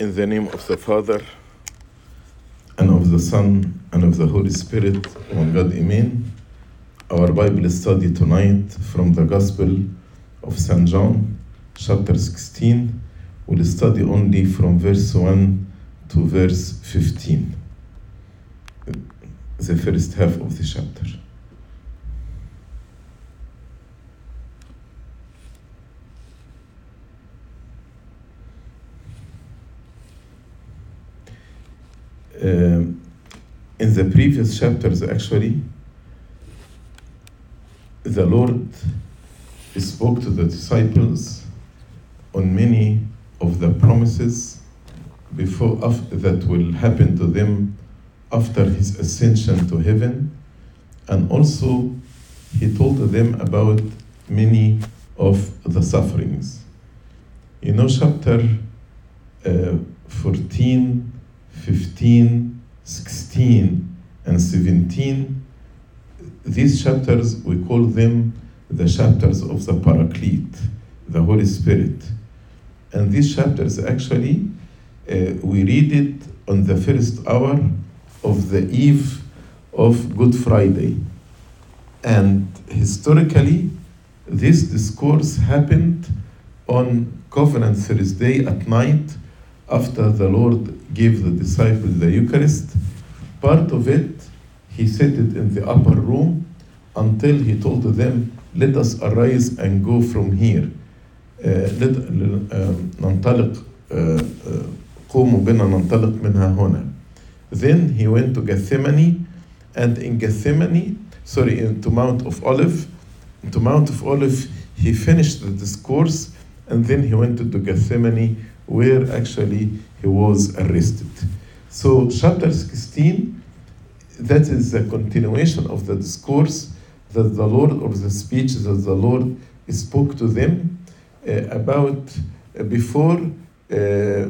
In the name of the Father, and of the Son, and of the Holy Spirit, one God, Amen. Our Bible study tonight from the Gospel of St. John, chapter 16. We'll study only from verse 1 to verse 15, the first half of the chapter. Um, in the previous chapters, actually, the Lord spoke to the disciples on many of the promises before that will happen to them after his ascension to heaven, and also he told them about many of the sufferings. You know, chapter uh, 14 15, 16, and 17, these chapters, we call them the chapters of the Paraclete, the Holy Spirit. And these chapters, actually, uh, we read it on the first hour of the eve of Good Friday. And historically, this discourse happened on Covenant Thursday at night after the Lord gave the disciples the Eucharist, part of it, he set it in the upper room until he told them, Let us arise and go from here. let ننطلق قوموا بنا ننطلق منها هنا. Then he went to Gethsemane, and in Gethsemane, sorry, into Mount of Olive, into Mount of Olive, he finished the discourse, and then he went to Gethsemane where actually he was arrested. So, chapter 16, that is the continuation of the discourse that the Lord, or the speech that the Lord spoke to them uh, about uh, before uh,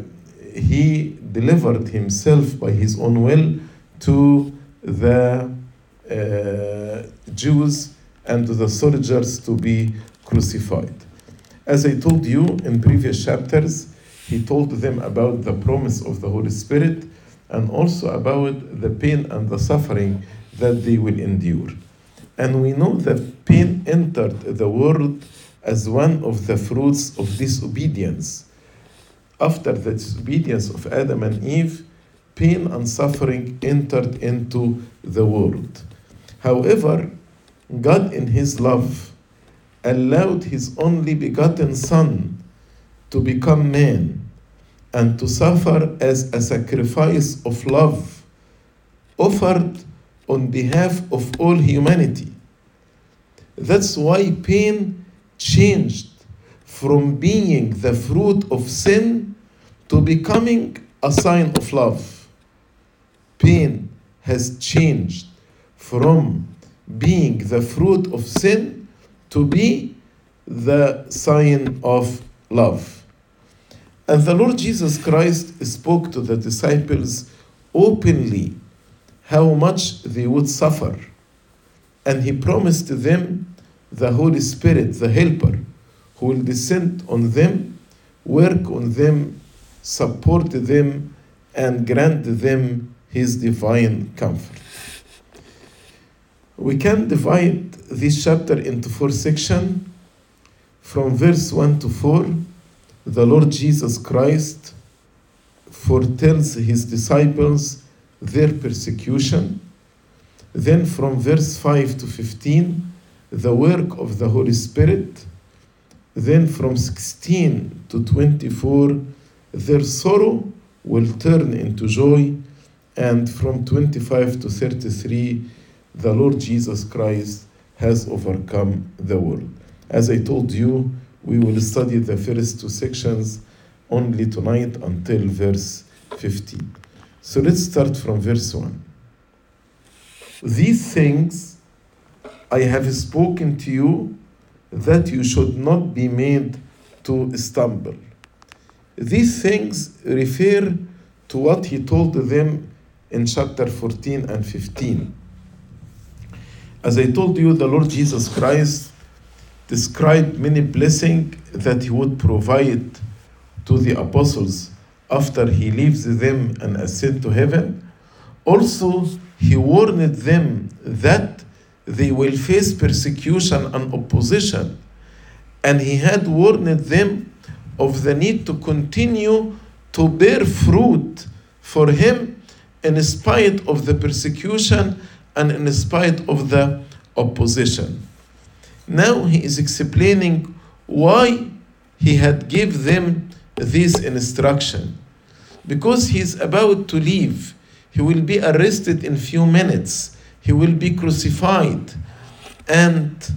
he delivered himself by his own will to the Jews and to the soldiers to be crucified. As I told you in previous chapters, he told them about the promise of the Holy Spirit and also about the pain and the suffering that they will endure. And we know that pain entered the world as one of the fruits of disobedience. After the disobedience of Adam and Eve, pain and suffering entered into the world. However, God, in His love, allowed His only begotten Son to become man and to suffer as a sacrifice of love offered on behalf of all humanity. That's why pain changed from being the fruit of sin to becoming a sign of love. Pain has changed from being the fruit of sin to be the sign of love. And the Lord Jesus Christ spoke to the disciples openly how much they would suffer. And he promised them the Holy Spirit, the Helper, who will descend on them, work on them, support them, and grant them his divine comfort. We can divide this chapter into four sections. From verse 1 to 4, the Lord Jesus Christ foretells his disciples their persecution. Then from verse 5 to 15, the work of the Holy Spirit. Then from 16 to 24, their sorrow will turn into joy. And from 25 to 33, the Lord Jesus Christ has overcome the world. As I told you, we will study the first two sections only tonight until verse 15. So let's start from verse 1. These things I have spoken to you that you should not be made to stumble. These things refer to what he told them in chapter 14 and 15. As I told you, the Lord Jesus Christ described many blessings that he would provide to the apostles after he leaves them and ascend to heaven, also he warned them that they will face persecution and opposition. And he had warned them of the need to continue to bear fruit for him in spite of the persecution and in spite of the opposition. Now he is explaining why he had give them this instruction. Because he is about to leave, he will be arrested in few minutes. He will be crucified. And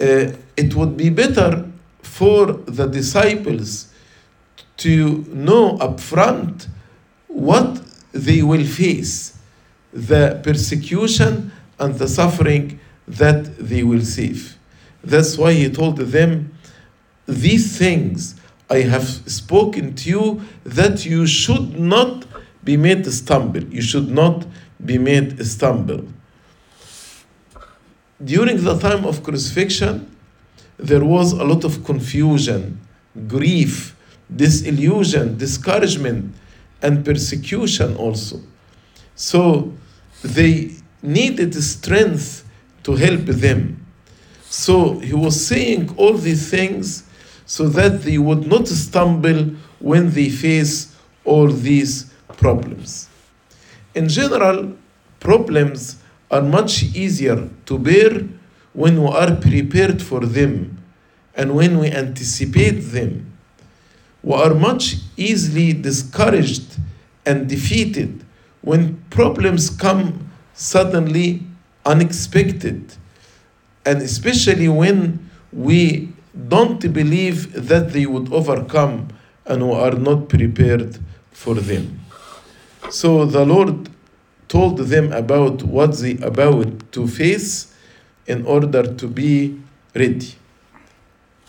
uh, it would be better for the disciples to know upfront what they will face the persecution and the suffering that they will save. That's why he told them, These things I have spoken to you that you should not be made to stumble. You should not be made to stumble. During the time of crucifixion, there was a lot of confusion, grief, disillusion, discouragement, and persecution also. So they needed strength to help them. So he was saying all these things so that they would not stumble when they face all these problems. In general, problems are much easier to bear when we are prepared for them and when we anticipate them. We are much easily discouraged and defeated when problems come suddenly unexpected and especially when we don't believe that they would overcome and we are not prepared for them. So the Lord told them about what they are about to face in order to be ready.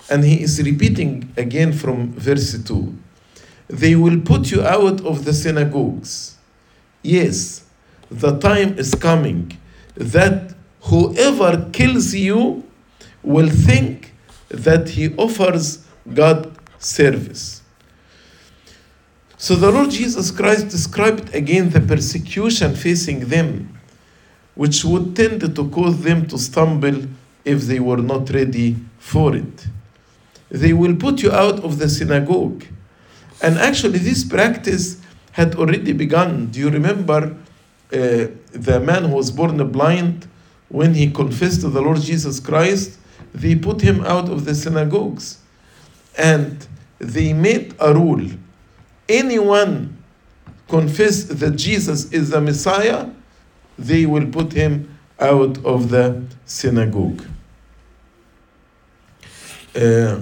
And he is repeating again from verse 2 They will put you out of the synagogues. Yes, the time is coming that whoever kills you will think that he offers God service. So the Lord Jesus Christ described again the persecution facing them, which would tend to cause them to stumble if they were not ready for it. They will put you out of the synagogue. And actually, this practice had already begun. Do you remember uh, the man who was born blind? When he confessed to the Lord Jesus Christ, they put him out of the synagogues. And they made a rule anyone confess that Jesus is the Messiah, they will put him out of the synagogue. Uh,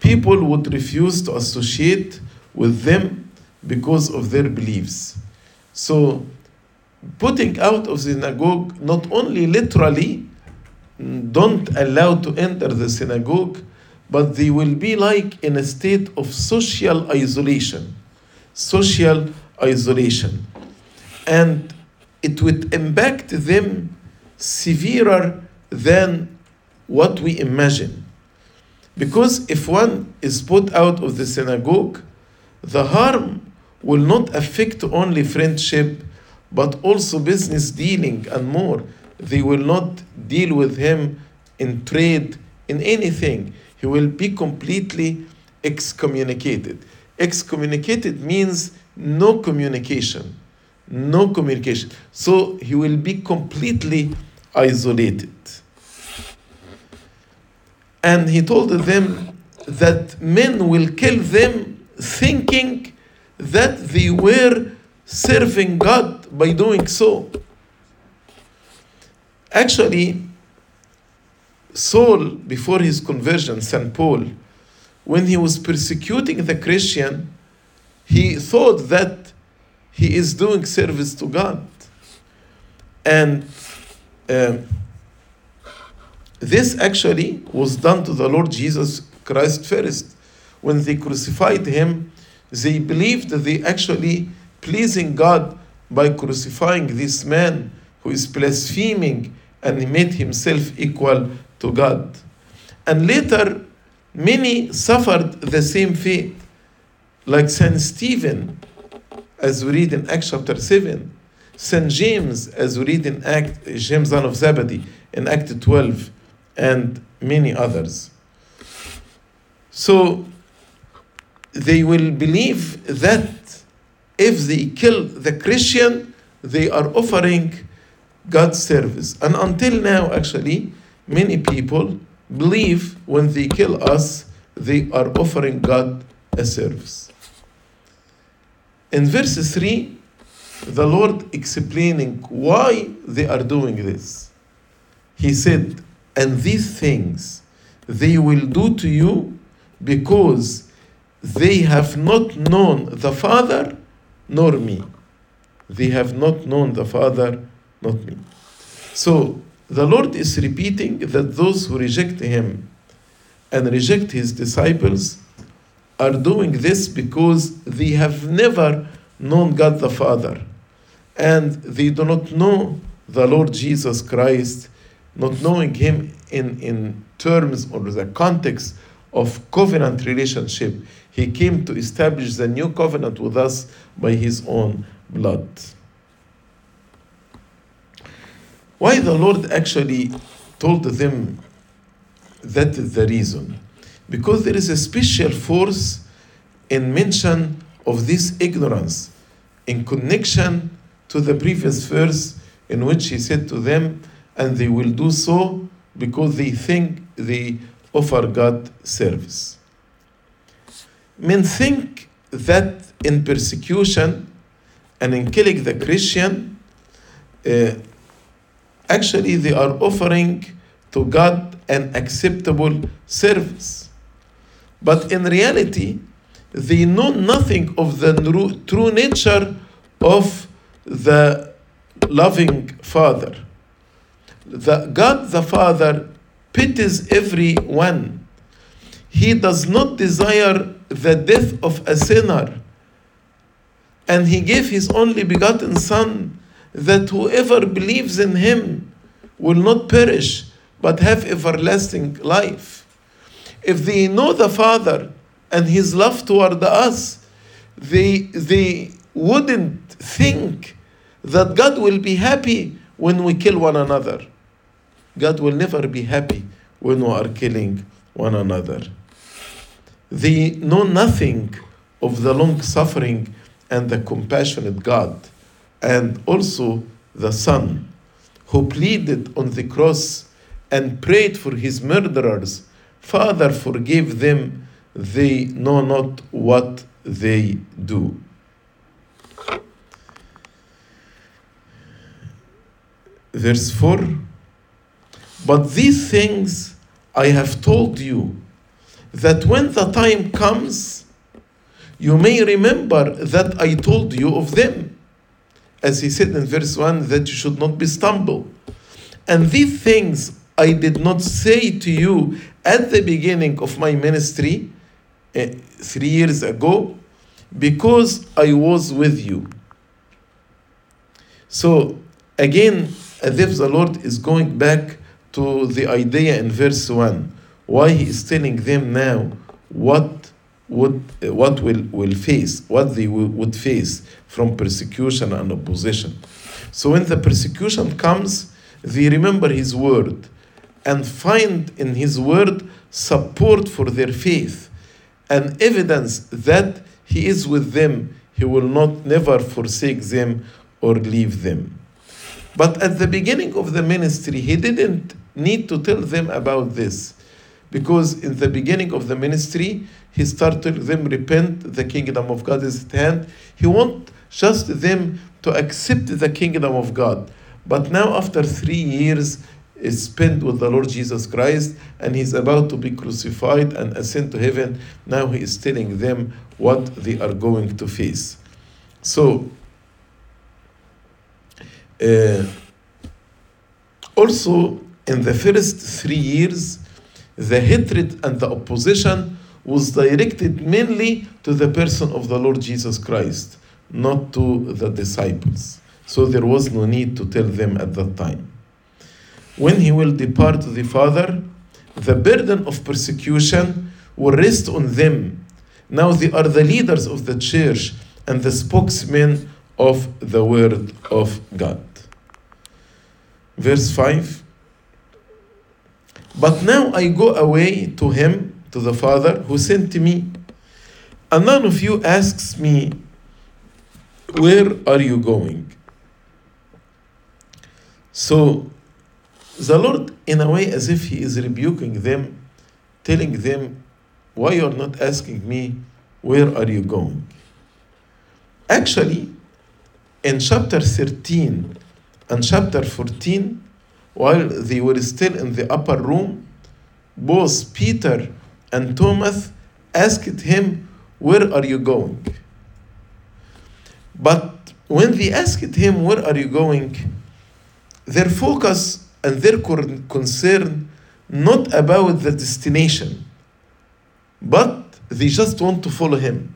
people would refuse to associate with them because of their beliefs. So, putting out of the synagogue not only literally mm, don't allow to enter the synagogue, but they will be like in a state of social isolation. Social isolation. And it would impact them severer than what we imagine. Because if one is put out of the synagogue, the harm will not affect only friendship, but also business dealing and more. They will not deal with him in trade, in anything he will be completely excommunicated. Excommunicated means no communication. No communication. So he will be completely isolated. And he told them that men will kill them thinking that they were serving God by doing so. Actually, Saul, before his conversion, St. Paul, when he was persecuting the Christian, he thought that he is doing service to God. And uh, this actually was done to the Lord Jesus Christ first. When they crucified him, they believed that they actually pleasing God by crucifying this man who is blaspheming and made himself equal to God. And later, many suffered the same fate. like Saint Stephen, as we read in Acts chapter 7, Saint James, as we read in Act, James son of Zebedee, in Act 12, and many others. So they will believe that if they kill the Christian, they are offering God's service. And until now, actually, many people believe when they kill us, they are offering God a service. In verse 3, the Lord explaining why they are doing this. He said, And these things they will do to you because they have not known the Father nor me. They have not known the Father, not me. So the Lord is repeating that those who reject Him and reject His disciples are doing this because they have never known God the Father and they do not know the Lord Jesus Christ, not knowing Him in, in terms or the context of covenant relationship. He came to establish the new covenant with us by His own blood. Why the Lord actually told them that is the reason? Because there is a special force in mention of this ignorance in connection to the previous verse in which he said to them, and they will do so because they think they offer God service. Men think that in persecution and in killing the Christian, uh, actually they are offering to God an acceptable service. But in reality, they know nothing of the true nature of the loving Father. The God the Father pities everyone. He does not desire the death of a sinner. And he gave his only begotten Son that whoever believes in him will not perish but have everlasting life. If they know the Father and his love toward us, they, they wouldn't think that God will be happy when we kill one another. God will never be happy when we are killing one another. They know nothing of the long suffering and the compassionate God, and also the Son, who pleaded on the cross and prayed for his murderers Father, forgive them, they know not what they do. verse 4 But these things I have told you, that when the time comes, you may remember that I told you of them. As he said in verse 1, that you should not be stumbled. And these things I did not say to you at the beginning of my ministry, uh, three years ago, because I was with you. So, again, as if the Lord is going back to the idea in verse 1, why he is telling them now what would what will, will face, what they would face from persecution and opposition. So when the persecution comes, they remember his word and find in his word support for their faith and evidence that he is with them. He will not never forsake them or leave them. But at the beginning of the ministry, he didn't need to tell them about this. Because in the beginning of the ministry, he started them repent, the kingdom of God is at hand. He want just them to accept the kingdom of God. But now, after three years is spent with the Lord Jesus Christ, and he's about to be crucified and ascend to heaven, now he is telling them what they are going to face. So, uh, also, in the first three years, the hatred and the opposition was directed mainly to the person of the Lord Jesus Christ, not to the disciples. So there was no need to tell them at that time. When he will depart to the Father, the burden of persecution will rest on them Now they are the leaders of the church and the spokesmen of the Word of God. Verse 5 But now I go away to him, to the Father who sent me, and none of you asks me, Where are you going? So the Lord, in a way, as if He is rebuking them, telling them, Why you are not asking me, Where are you going? Actually, in chapter 13 and chapter 14, while they were still in the upper room, both Peter and Thomas asked him, Where are you going? But when they asked him, Where are you going? their focus and their concern not about the destination, but they just want to follow him.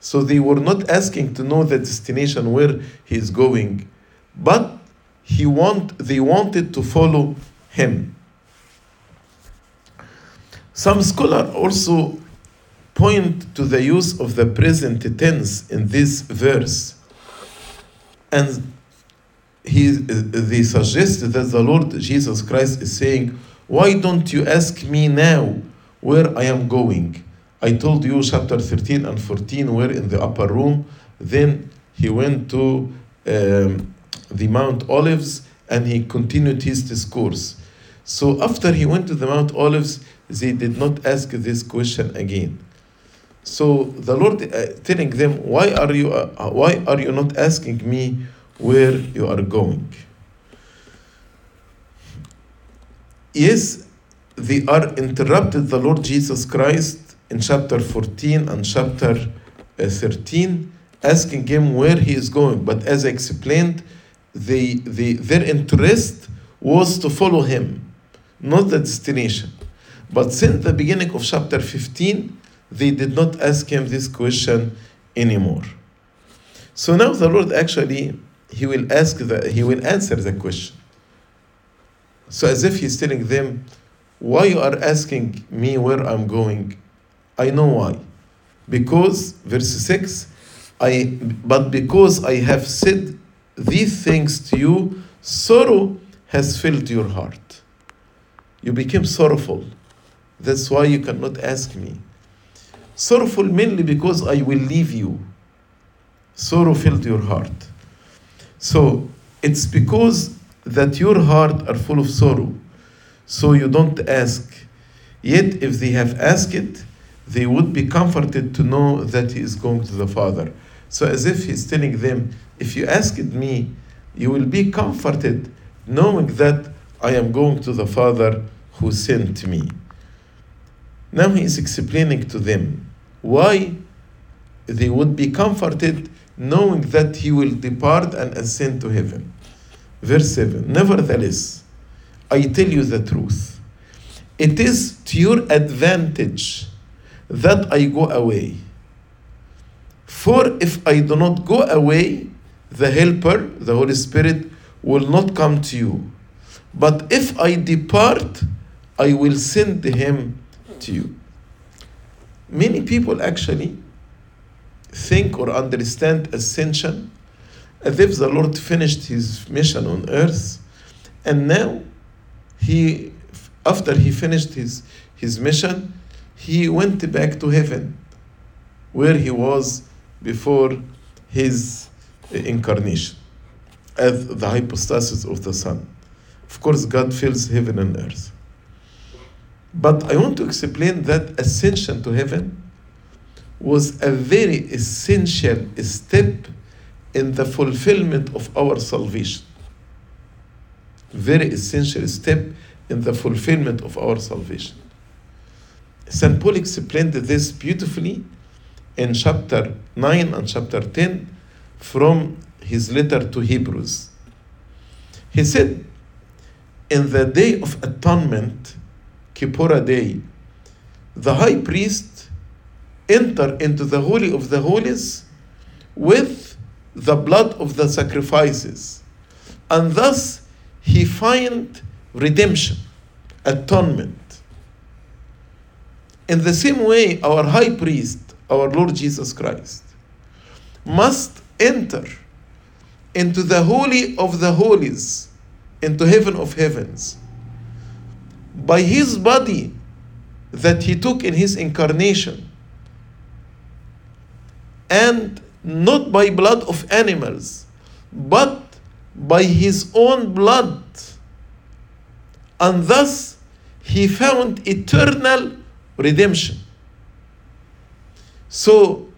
So they were not asking to know the destination where he is going, but he want they wanted to follow him. Some scholars also point to the use of the present tense in this verse. And he, they suggest that the Lord Jesus Christ is saying, Why don't you ask me now where I am going? I told you chapter 13 and 14 were in the upper room. Then he went to um, the Mount Olives and he continued his discourse. So after he went to the Mount Olives, they did not ask this question again. So the Lord uh, telling them, why are you uh, why are you not asking me where you are going? Yes, they are interrupted the Lord Jesus Christ in chapter 14 and chapter uh, 13 asking him where he is going. But as I explained, they, they, their interest was to follow him, not the destination. But since the beginning of chapter 15, they did not ask him this question anymore. So now the Lord actually he will ask the he will answer the question. So as if he's telling them, why you are asking me where I'm going? I know why. Because verse 6, I but because I have said these things to you, sorrow has filled your heart. You became sorrowful. That's why you cannot ask me. Sorrowful mainly because I will leave you. Sorrow filled your heart. So it's because that your heart are full of sorrow. So you don't ask. Yet if they have asked it, they would be comforted to know that he is going to the Father. So as if he's telling them, if you asked me, you will be comforted knowing that I am going to the Father who sent me. Now he is explaining to them why they would be comforted knowing that he will depart and ascend to heaven. Verse 7 Nevertheless, I tell you the truth. It is to your advantage that I go away. For if I do not go away, the Helper, the Holy Spirit, will not come to you. But if I depart, I will send him to you. Many people actually think or understand ascension as if the Lord finished his mission on earth and now he after he finished his, his mission he went back to heaven where he was before his incarnation as the hypostasis of the Son. Of course, God fills heaven and earth. But I want to explain that ascension to heaven was a very essential step in the fulfillment of our salvation. Very essential step in the fulfillment of our salvation. St. Paul explained this beautifully in chapter 9 and chapter 10 from his letter to Hebrews. He said, In the day of atonement, Kippur day, the high priest entered into the Holy of the Holies with the blood of the sacrifices. And thus he find redemption, atonement. In the same way, our high priest, our Lord Jesus Christ, must enter into the holy of the holies, into heaven of heavens, by his body that he took in his incarnation, and not by blood of animals, but by his own blood. And thus he found eternal redemption. So,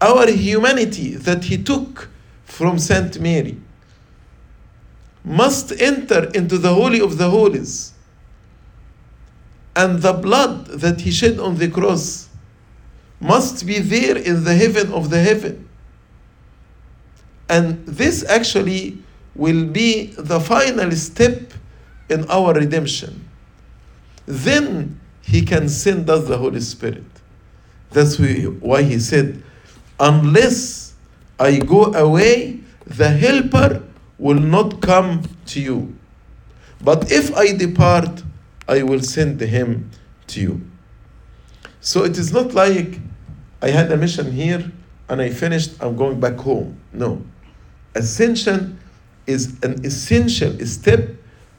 our humanity that he took from Saint Mary must enter into the Holy of the Holies. And the blood that he shed on the cross must be there in the heaven of the heaven. And this actually will be the final step in our redemption. Then he can send us the Holy Spirit. That's why he said, Unless I go away, the Helper will not come to you. But if I depart, I will send him to you. So it is not like I had a mission here and I finished, I'm going back home. No. Ascension is an essential step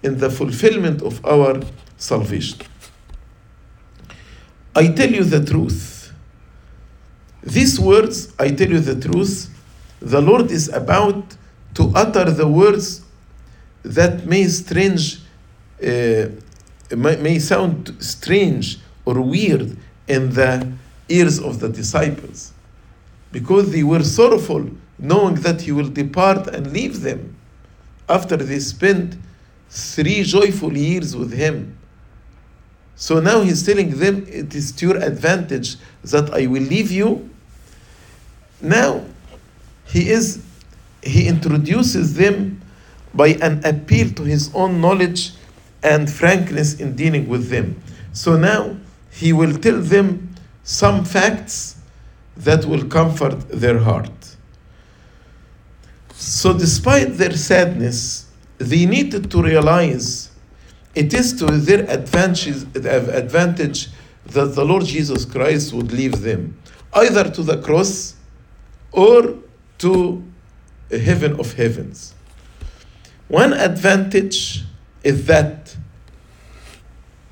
in the fulfillment of our salvation. I tell you the truth. These words, I tell you the truth, the Lord is about to utter the words that may strange, uh, may, sound strange or weird in the ears of the disciples, because they were sorrowful, knowing that He will depart and leave them after they spent three joyful years with Him. So now He's telling them, It is to your advantage that I will leave you. Now, He is he introduces them by an appeal to his own knowledge and frankness in dealing with them. So now he will tell them some facts that will comfort their heart. So, despite their sadness, they needed to realize it is to their advantage, uh, advantage that the Lord Jesus Christ would leave them, either to the cross or to a heaven of heavens. One advantage is that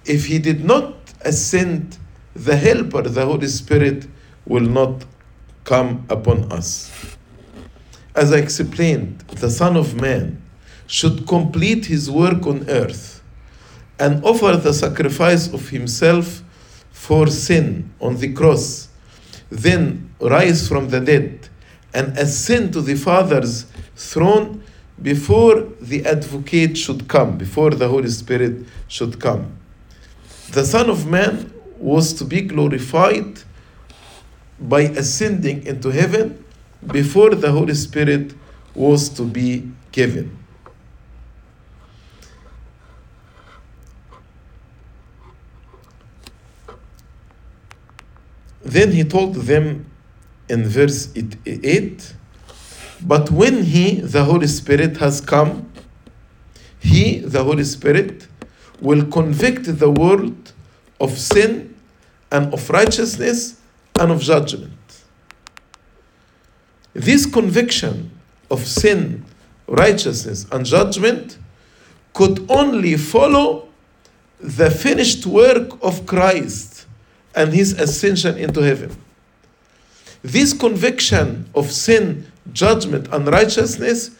if he did not ascend, the Helper, the Holy Spirit, will not come upon us. As I explained, the Son of Man should complete his work on earth and offer the sacrifice of himself for sin on the cross, then rise from the dead and ascend to the Father's throne before the advocate should come, before the Holy Spirit should come. The Son of Man was to be glorified by ascending into heaven before the Holy Spirit was to be given. Then he told them in verse 8 But when he, the Holy Spirit, has come, he, the Holy Spirit, will convict the world of sin and of righteousness and of judgment. This conviction of sin, righteousness, and judgment could only follow the finished work of Christ and his ascension into heaven. This conviction of sin, judgment, and righteousness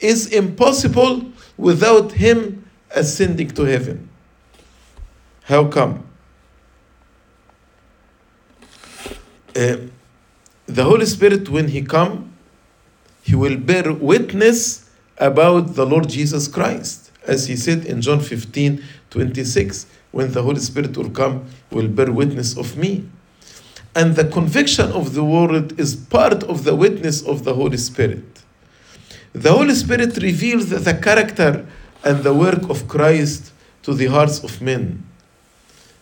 is impossible without him ascending to heaven. How come? Uh, the Holy Spirit, when He come, He will bear witness about the Lord Jesus Christ, as He said in John 15, 26, when the Holy Spirit will come, will bear witness of me. And the conviction of the world is part of the witness of the Holy Spirit. The Holy Spirit reveals the character and the work of Christ to the hearts of men.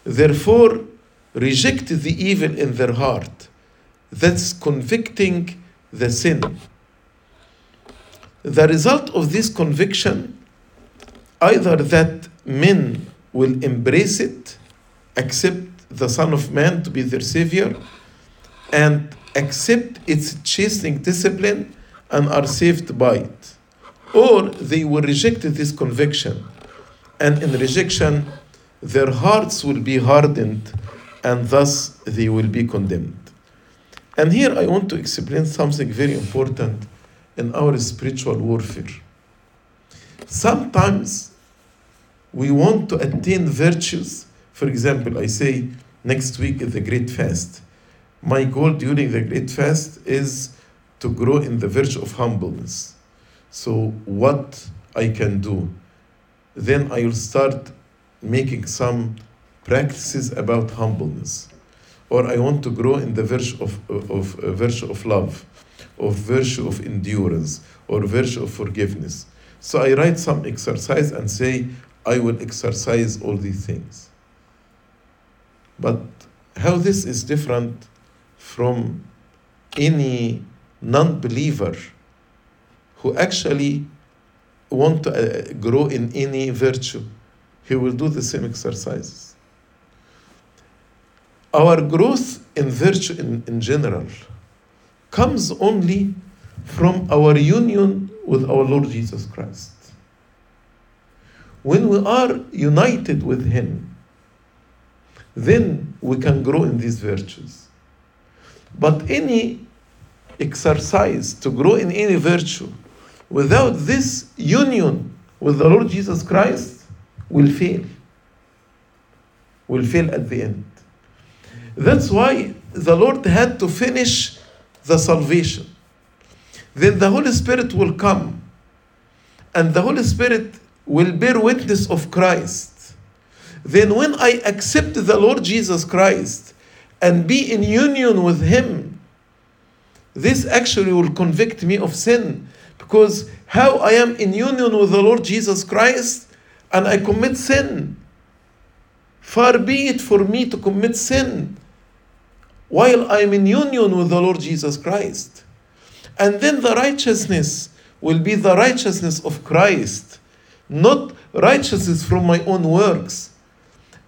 Therefore, reject the evil in their heart. That's convicting the sin. The result of this conviction, either that men will embrace it, accept the Son of Man to be their Savior and accept its chastening discipline and are saved by it. Or they will reject this conviction, and in rejection, their hearts will be hardened, and thus they will be condemned. And here I want to explain something very important in our spiritual warfare. Sometimes we want to attain virtues. For example, I say next week is the Great Fast. My goal during the Great Fast is to grow in the virtue of humbleness. So, what I can do, then I will start making some practices about humbleness. Or I want to grow in the virtue of, of, of virtue of love, of virtue of endurance, or virtue of forgiveness. So I write some exercise and say, I will exercise all these things. But how this is different from any non-believer who actually want to uh, grow in any virtue, he will do the same exercises. Our growth in virtue in, in general comes only from our union with our Lord Jesus Christ. When we are united with Him, then we can grow in these virtues. But any exercise to grow in any virtue without this union with the Lord Jesus Christ will fail. Will fail at the end. That's why the Lord had to finish the salvation. Then the Holy Spirit will come, and the Holy Spirit will bear witness of Christ. Then, when I accept the Lord Jesus Christ and be in union with Him, this actually will convict me of sin because how I am in union with the Lord Jesus Christ and I commit sin. Far be it for me to commit sin while I am in union with the Lord Jesus Christ. And then the righteousness will be the righteousness of Christ, not righteousness from my own works.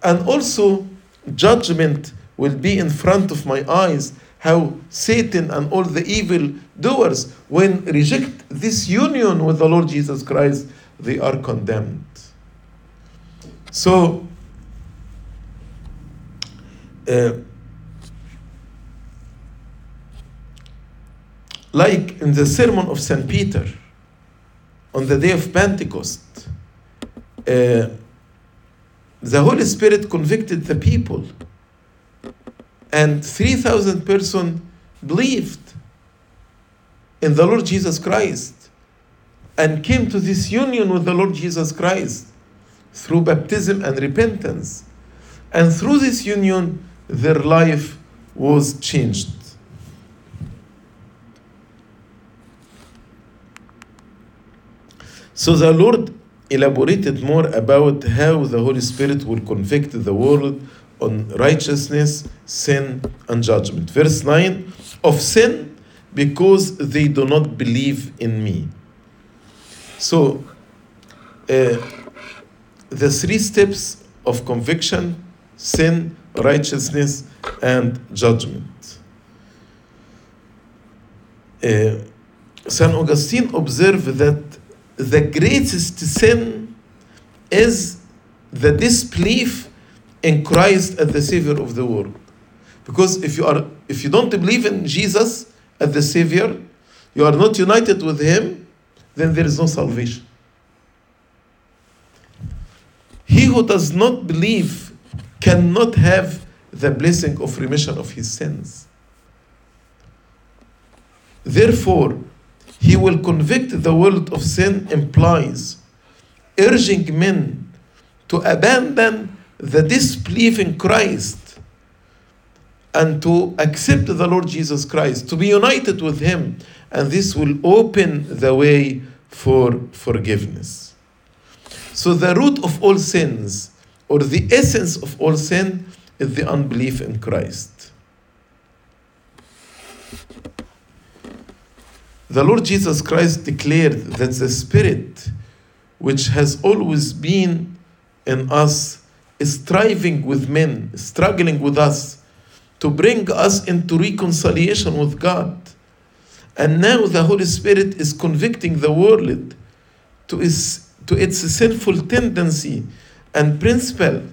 And also, judgment will be in front of my eyes how Satan and all the evil doers, when reject this union with the Lord Jesus Christ, they are condemned. So, uh, like in the sermon of St. Peter on the day of Pentecost, uh, the Holy Spirit convicted the people, and 3,000 persons believed in the Lord Jesus Christ and came to this union with the Lord Jesus Christ through baptism and repentance. And through this union, their life was changed. So the Lord elaborated more about how the Holy Spirit will convict the world on righteousness, sin, and judgment. Verse 9 of sin because they do not believe in me. So, uh, the three steps of conviction sin, righteousness, and judgment. Uh, St. Augustine observed that the greatest sin is the disbelief in Christ as the Savior of the world. Because if you are if you don't believe in Jesus as the Savior, you are not united with Him, then there is no salvation. He who does not believe cannot have the blessing of remission of his sins. Therefore, he will convict the world of sin implies urging men to abandon the disbelief in Christ and to accept the Lord Jesus Christ, to be united with Him, and this will open the way for forgiveness. So, the root of all sins, or the essence of all sin, is the unbelief in Christ. The Lord Jesus Christ declared that the Spirit, which has always been in us, is striving with men, struggling with us to bring us into reconciliation with God. And now the Holy Spirit is convicting the world to its, to its sinful tendency and principle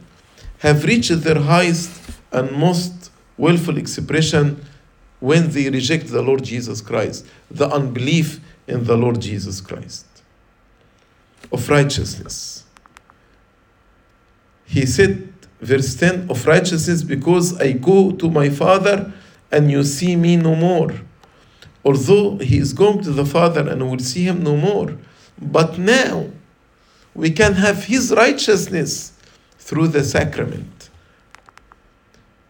have reached their highest and most willful expression when they reject the Lord Jesus Christ, the unbelief in the Lord Jesus Christ of righteousness. He said, verse 10 of righteousness, because I go to my Father and you see me no more. Although he is going to the Father and will see him no more. But now we can have his righteousness through the sacrament.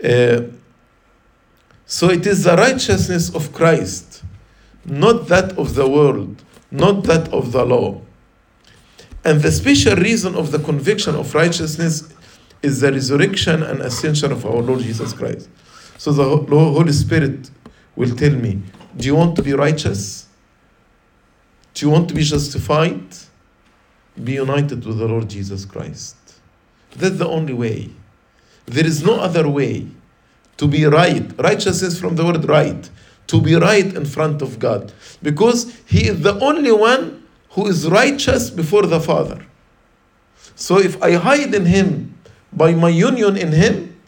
Uh, so it is the righteousness of Christ, not that of the world, not that of the law. And the special reason of the conviction of righteousness is the resurrection and ascension of our Lord Jesus Christ. So the Holy Spirit will tell me, Do you want to be righteous? Do you want to be justified? Be united with the Lord Jesus Christ. That's the only way. There is no other way to be right. Righteousness from the word right. To be right in front of God. Because He is the only one who is righteous before the Father. So if I hide in Him by my union in Him,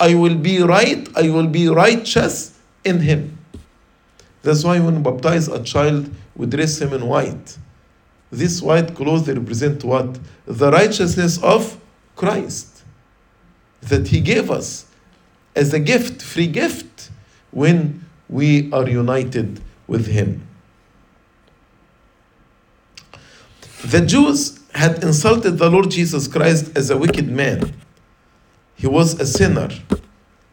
I will be right, I will be righteous in Him. That's why when we baptize a child, we dress him in white. This white clothes represent what? The righteousness of Christ that He gave us as a gift, free gift, when we are united with Him. The Jews had insulted the Lord Jesus Christ as a wicked man. He was a sinner,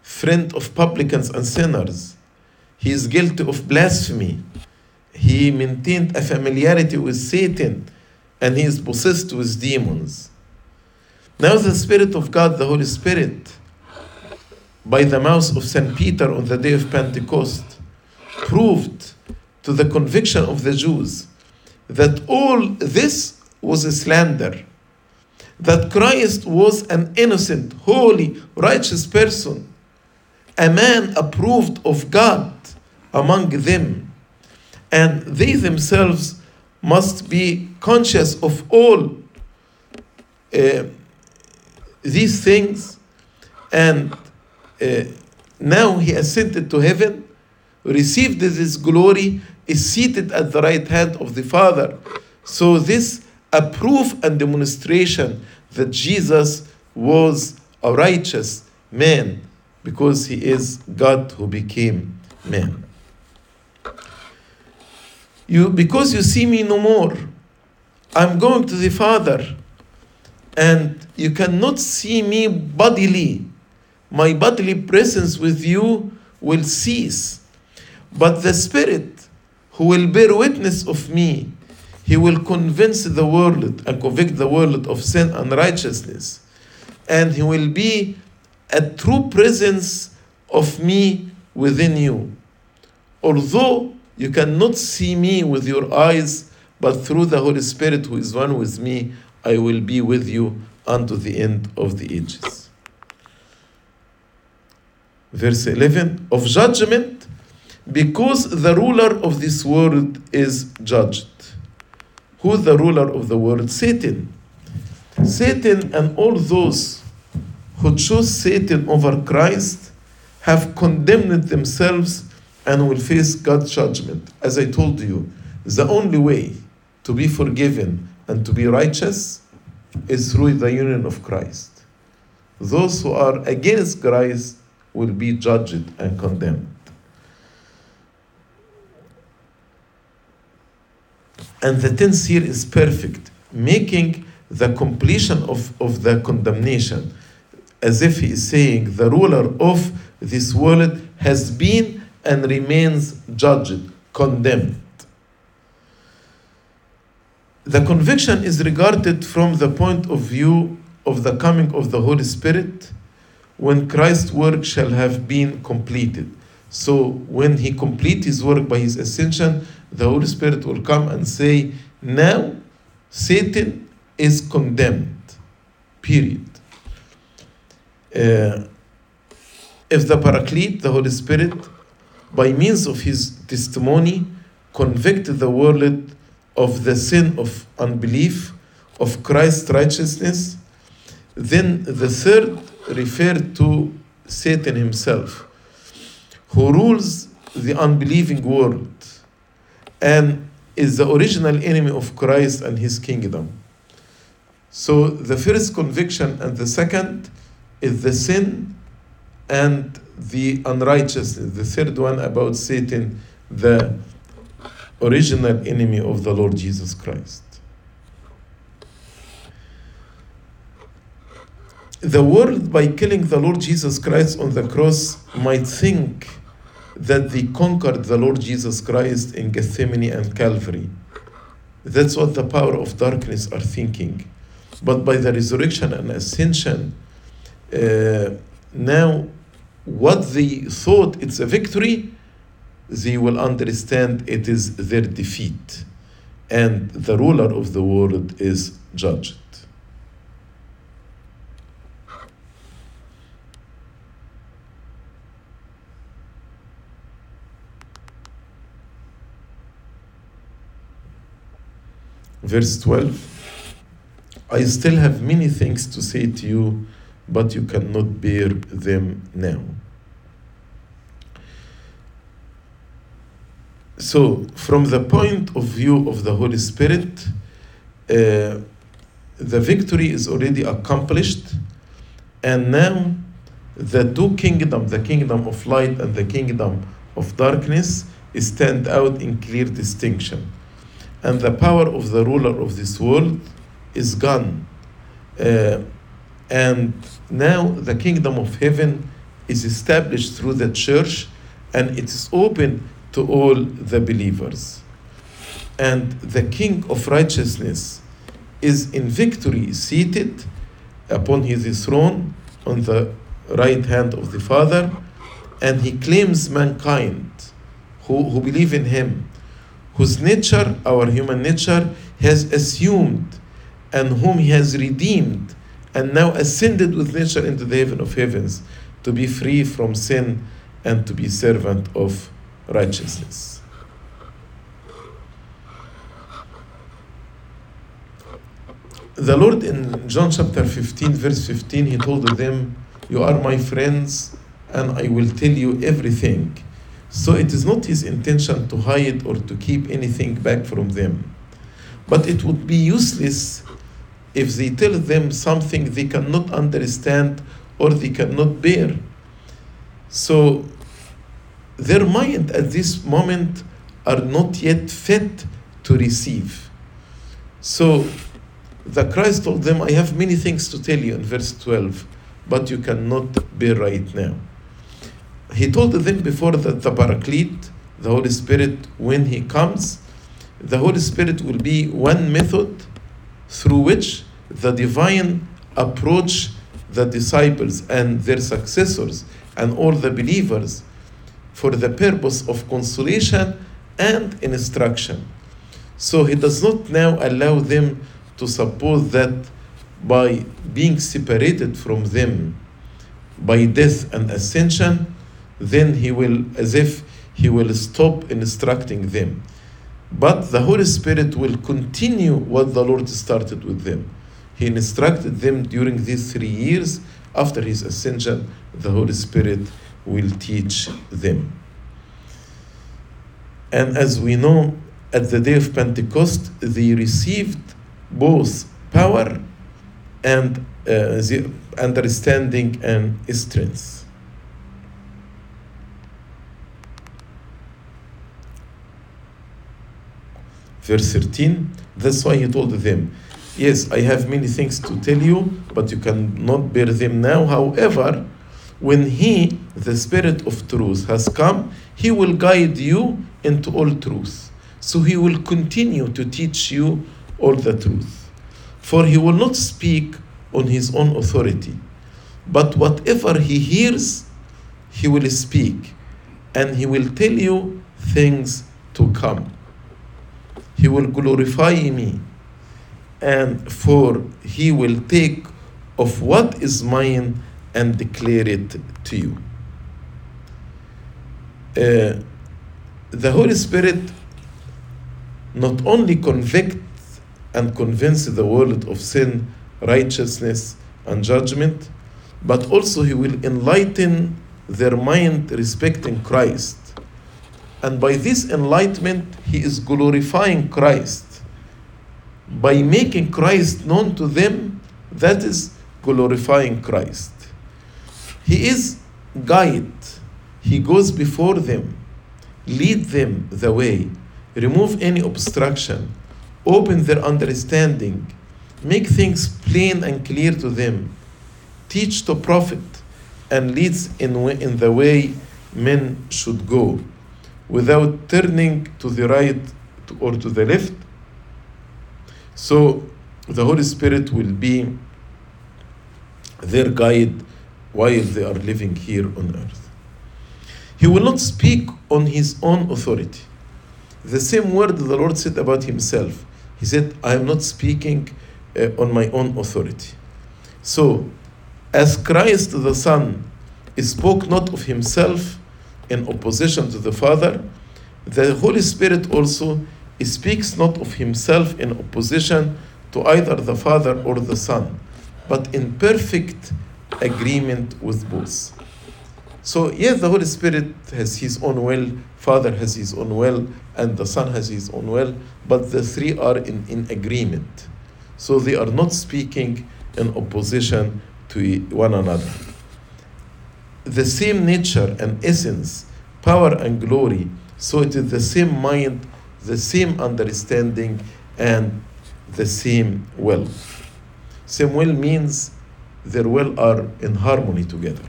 friend of publicans and sinners. He is guilty of blasphemy. He maintained a familiarity with Satan and he is possessed with demons. Now, the Spirit of God, the Holy Spirit, by the mouth of St. Peter on the day of Pentecost, proved to the conviction of the Jews that all this was a slander, that Christ was an innocent, holy, righteous person, a man approved of God among them, and they themselves must be conscious of all uh, these things and uh, now he ascended to heaven received this glory is seated at the right hand of the father so this a proof and demonstration that jesus was a righteous man because he is god who became man you because you see me no more i'm going to the father and you cannot see me bodily. My bodily presence with you will cease. But the Spirit, who will bear witness of me, he will convince the world and convict the world of sin and righteousness. And he will be a true presence of me within you. Although you cannot see me with your eyes, but through the Holy Spirit who is one with me, I will be with you unto the end of the ages. Verse 11 of judgment, because the ruler of this world is judged. Who the ruler of the world? Satan. Satan and all those who chose Satan over Christ have condemned themselves and will face God's judgment. As I told you, the only way to be forgiven and to be righteous is through the union of Christ. Those who are against Christ will be judged and condemned. And the tense here is perfect, making the completion of, of the condemnation, as if he is saying, the ruler of this world has been and remains judged, condemned. The conviction is regarded from the point of view of the coming of the Holy Spirit when Christ's work shall have been completed. So, when he complete his work by his ascension, the Holy Spirit will come and say, Now Satan is condemned. Period. Uh, if the Paraclete, the Holy Spirit, by means of his testimony, convict the world of the sin of unbelief, of Christ's righteousness, then the third referred to Satan himself, who rules the unbelieving world and is the original enemy of Christ and his kingdom. So the first conviction and the second is the sin and the unrighteousness. The third one about Satan, the original enemy of the Lord Jesus Christ. The world, by killing the Lord Jesus Christ on the cross, might think that they conquered the Lord Jesus Christ in Gethsemane and Calvary. That's what the power of darkness are thinking. But by the resurrection and ascension, uh, now what they thought it's a victory, they will understand it is their defeat. And the ruler of the world is judged. Verse 12 I still have many things to say to you, but you cannot bear them now. So, from the point of view of the Holy Spirit, uh, the victory is already accomplished, and now the two kingdoms, the kingdom of light and the kingdom of darkness, stand out in clear distinction. And the power of the ruler of this world is gone. Uh, and now the kingdom of heaven is established through the church and it is open to all the believers. And the King of righteousness is in victory seated upon his throne on the right hand of the Father, and he claims mankind who, who believe in him, whose nature, our human nature, has assumed and whom he has redeemed and now ascended with nature into the heaven of heavens to be free from sin and to be servant of righteousness. The Lord in John chapter 15, verse 15, he told them, You are my friends, and I will tell you everything. So it is not his intention to hide or to keep anything back from them. But it would be useless if they tell them something they cannot understand or they cannot bear. So their mind at this moment are not yet fit to receive. So the Christ told them, I have many things to tell you in verse 12, but you cannot bear right now. He told them before that the Paraclete, the Holy Spirit, when he comes, the Holy Spirit will be one method through which the divine approach the disciples and their successors and all the believers for the purpose of consolation and instruction. So he does not now allow them to suppose that by being separated from them by death and ascension, then he will, as if he will stop instructing them. But the Holy Spirit will continue what the Lord started with them. He instructed them during these three years. After his ascension, the Holy Spirit will teach them. And as we know, at the day of Pentecost, they received both power and uh, the understanding and strength. Verse 13, that's why he told them, Yes, I have many things to tell you, but you cannot bear them now. However, when He, the Spirit of truth, has come, He will guide you into all truth. So He will continue to teach you all the truth. For He will not speak on His own authority, but whatever He hears, He will speak, and He will tell you things to come. He will glorify me, and for He will take of what is mine and declare it to you. Uh, the Holy Spirit not only convicts and convinces the world of sin, righteousness, and judgment, but also He will enlighten their mind respecting Christ. And by this enlightenment, He is glorifying Christ. By making Christ known to them, that is glorifying Christ. He is guide. He goes before them, lead them the way, remove any obstruction, open their understanding, make things plain and clear to them, teach to profit, and leads in, in the way men should go, without turning to the right or to the left. So the Holy Spirit will be their guide while they are living here on earth. He will not speak on his own authority. The same word the Lord said about himself. He said, I am not speaking uh, on my own authority. So, as Christ the Son spoke not of himself in opposition to the Father, the Holy Spirit also speaks not of himself in opposition to either the Father or the Son, but in perfect agreement with both. So, yes, the Holy Spirit has his own will, Father has his own will, and the Son has his own will, but the three are in, in agreement. So, they are not speaking in opposition to one another. The same nature and essence, power and glory, so it is the same mind, the same understanding, and the same will. Same will means their will are in harmony together.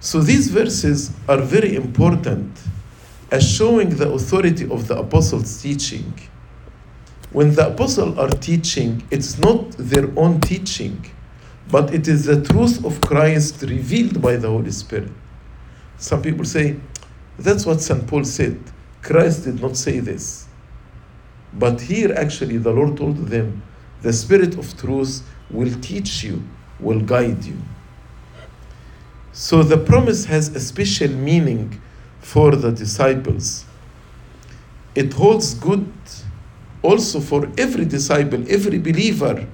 So these verses are very important as showing the authority of the apostles' teaching. When the apostles are teaching, it's not their own teaching, but it is the truth of Christ revealed by the Holy Spirit. Some people say, that's what St. Paul said. Christ did not say this. But here, actually, the Lord told them, the Spirit of truth will teach you, will guide you. So the promise has a special meaning for the disciples. It holds good also for every disciple, every believer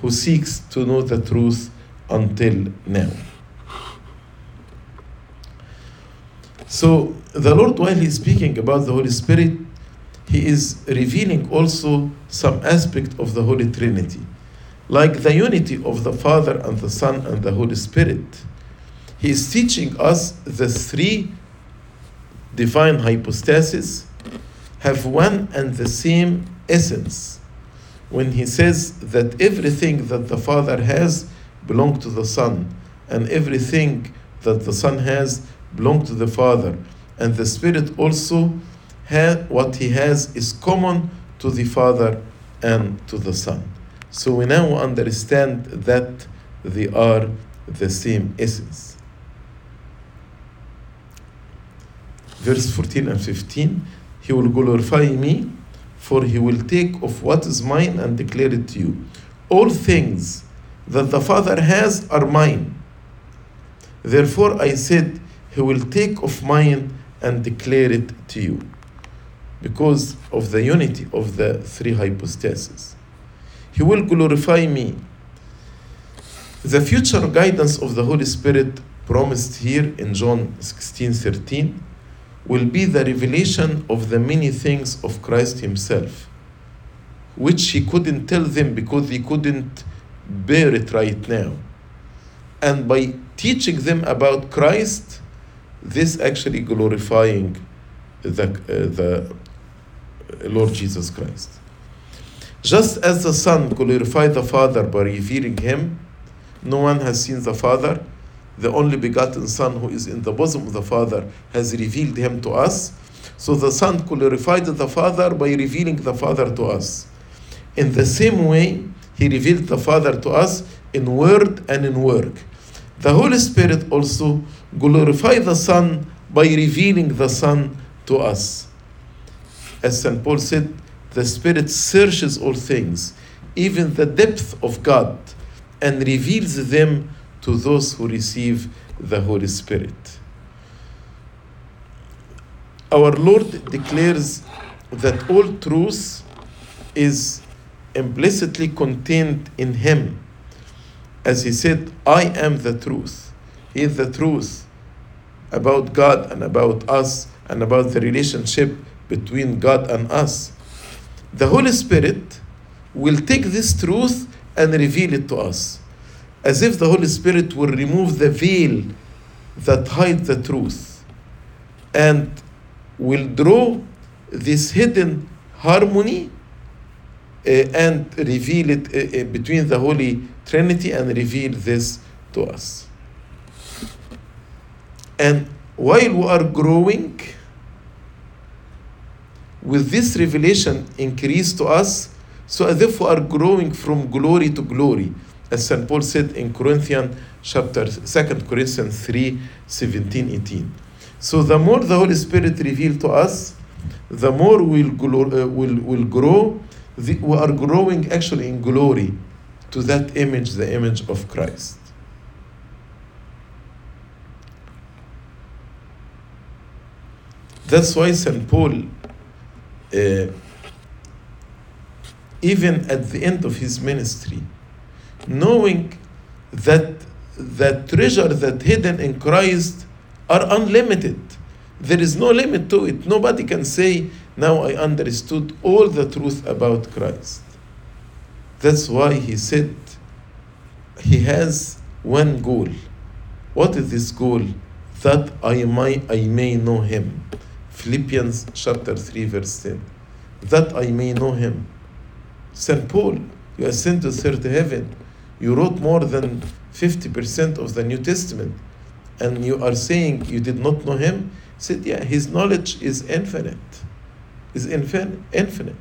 who seeks to know the truth until now. So the Lord, while He's speaking about the Holy Spirit, He is revealing also some aspect of the Holy Trinity, like the unity of the Father and the Son and the Holy Spirit. He is teaching us the three divine hypostases have one and the same essence. When he says that everything that the Father has belong to the Son, and everything that the Son has belong to the Father, and the Spirit also ha- what he has is common to the Father and to the Son. So we now understand that they are the same essence. Verse 14 and 15 He will glorify me, for he will take of what is mine and declare it to you. All things that the Father has are mine. Therefore I said, He will take of mine and declare it to you. Because of the unity of the three hypostases. He will glorify me. The future guidance of the Holy Spirit promised here in John 16 13 will be the revelation of the many things of Christ Himself, which He couldn't tell them because He couldn't bear it right now. And by teaching them about Christ, this actually glorifying the, uh, the Lord Jesus Christ. Just as the Son glorified the Father by revealing Him, no one has seen the Father. The only begotten Son who is in the bosom of the Father has revealed Him to us. So the Son glorified the Father by revealing the Father to us. In the same way, He revealed the Father to us in word and in work. The Holy Spirit also glorified the Son by revealing the Son to us. As St. Paul said, the Spirit searches all things, even the depth of God, and reveals them to those who receive the Holy Spirit. Our Lord declares that all truth is implicitly contained in Him. As He said, I am the truth. He is the truth about God and about us and about the relationship between God and us. The Holy Spirit will take this truth and reveal it to us, as if the Holy Spirit will remove the veil that hides the truth and will draw this hidden harmony uh, and reveal it uh, between the Holy Trinity and reveal this to us. And while we are growing, with this revelation increased to us, so as if we are growing from glory to glory, as St. Paul said in Corinthians chapter 2 Corinthians 3, 17, 18. So the more the Holy Spirit revealed to us, the more we'll, uh, we'll, we'll grow. The, we are growing actually in glory to that image, the image of Christ. That's why St. Paul, uh, even at the end of his ministry, knowing that the treasure that hidden in Christ are unlimited. There is no limit to it. Nobody can say, now I understood all the truth about Christ. That's why he said he has one goal. What is this goal? That I may, I may know him. Philippians chapter 3, verse 10. That I may know him. St. Paul, you ascend to third heaven. You wrote more than 50% of the New Testament. And you are saying you did not know him? Said, Yeah, his knowledge is infinite. Is infin- infinite.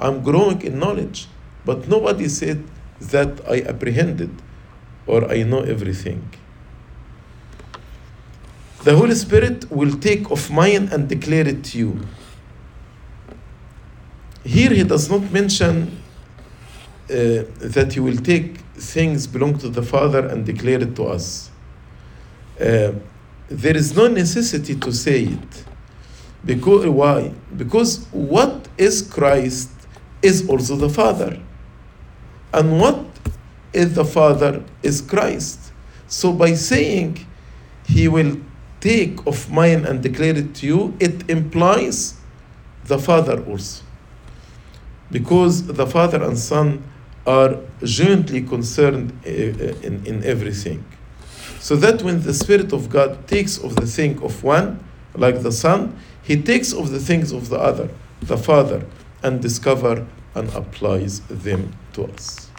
I'm growing in knowledge. But nobody said that I apprehended or I know everything. The Holy Spirit will take of mine and declare it to you. Here he does not mention uh, that he will take things belong to the Father and declare it to us. Uh, there is no necessity to say it. Because why? Because what is Christ is also the Father. And what is the Father is Christ. So by saying he will take of mine and declare it to you, it implies the Father also. Because the Father and Son are jointly concerned eh, eh, in, in everything. So that when the Spirit of God takes of the thing of one, like the Son, he takes of the things of the other, the Father, and discover and applies them to us.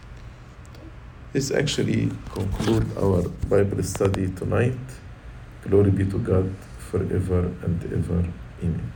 This actually conclude our Bible study tonight. Glory be to God forever and ever. Amen.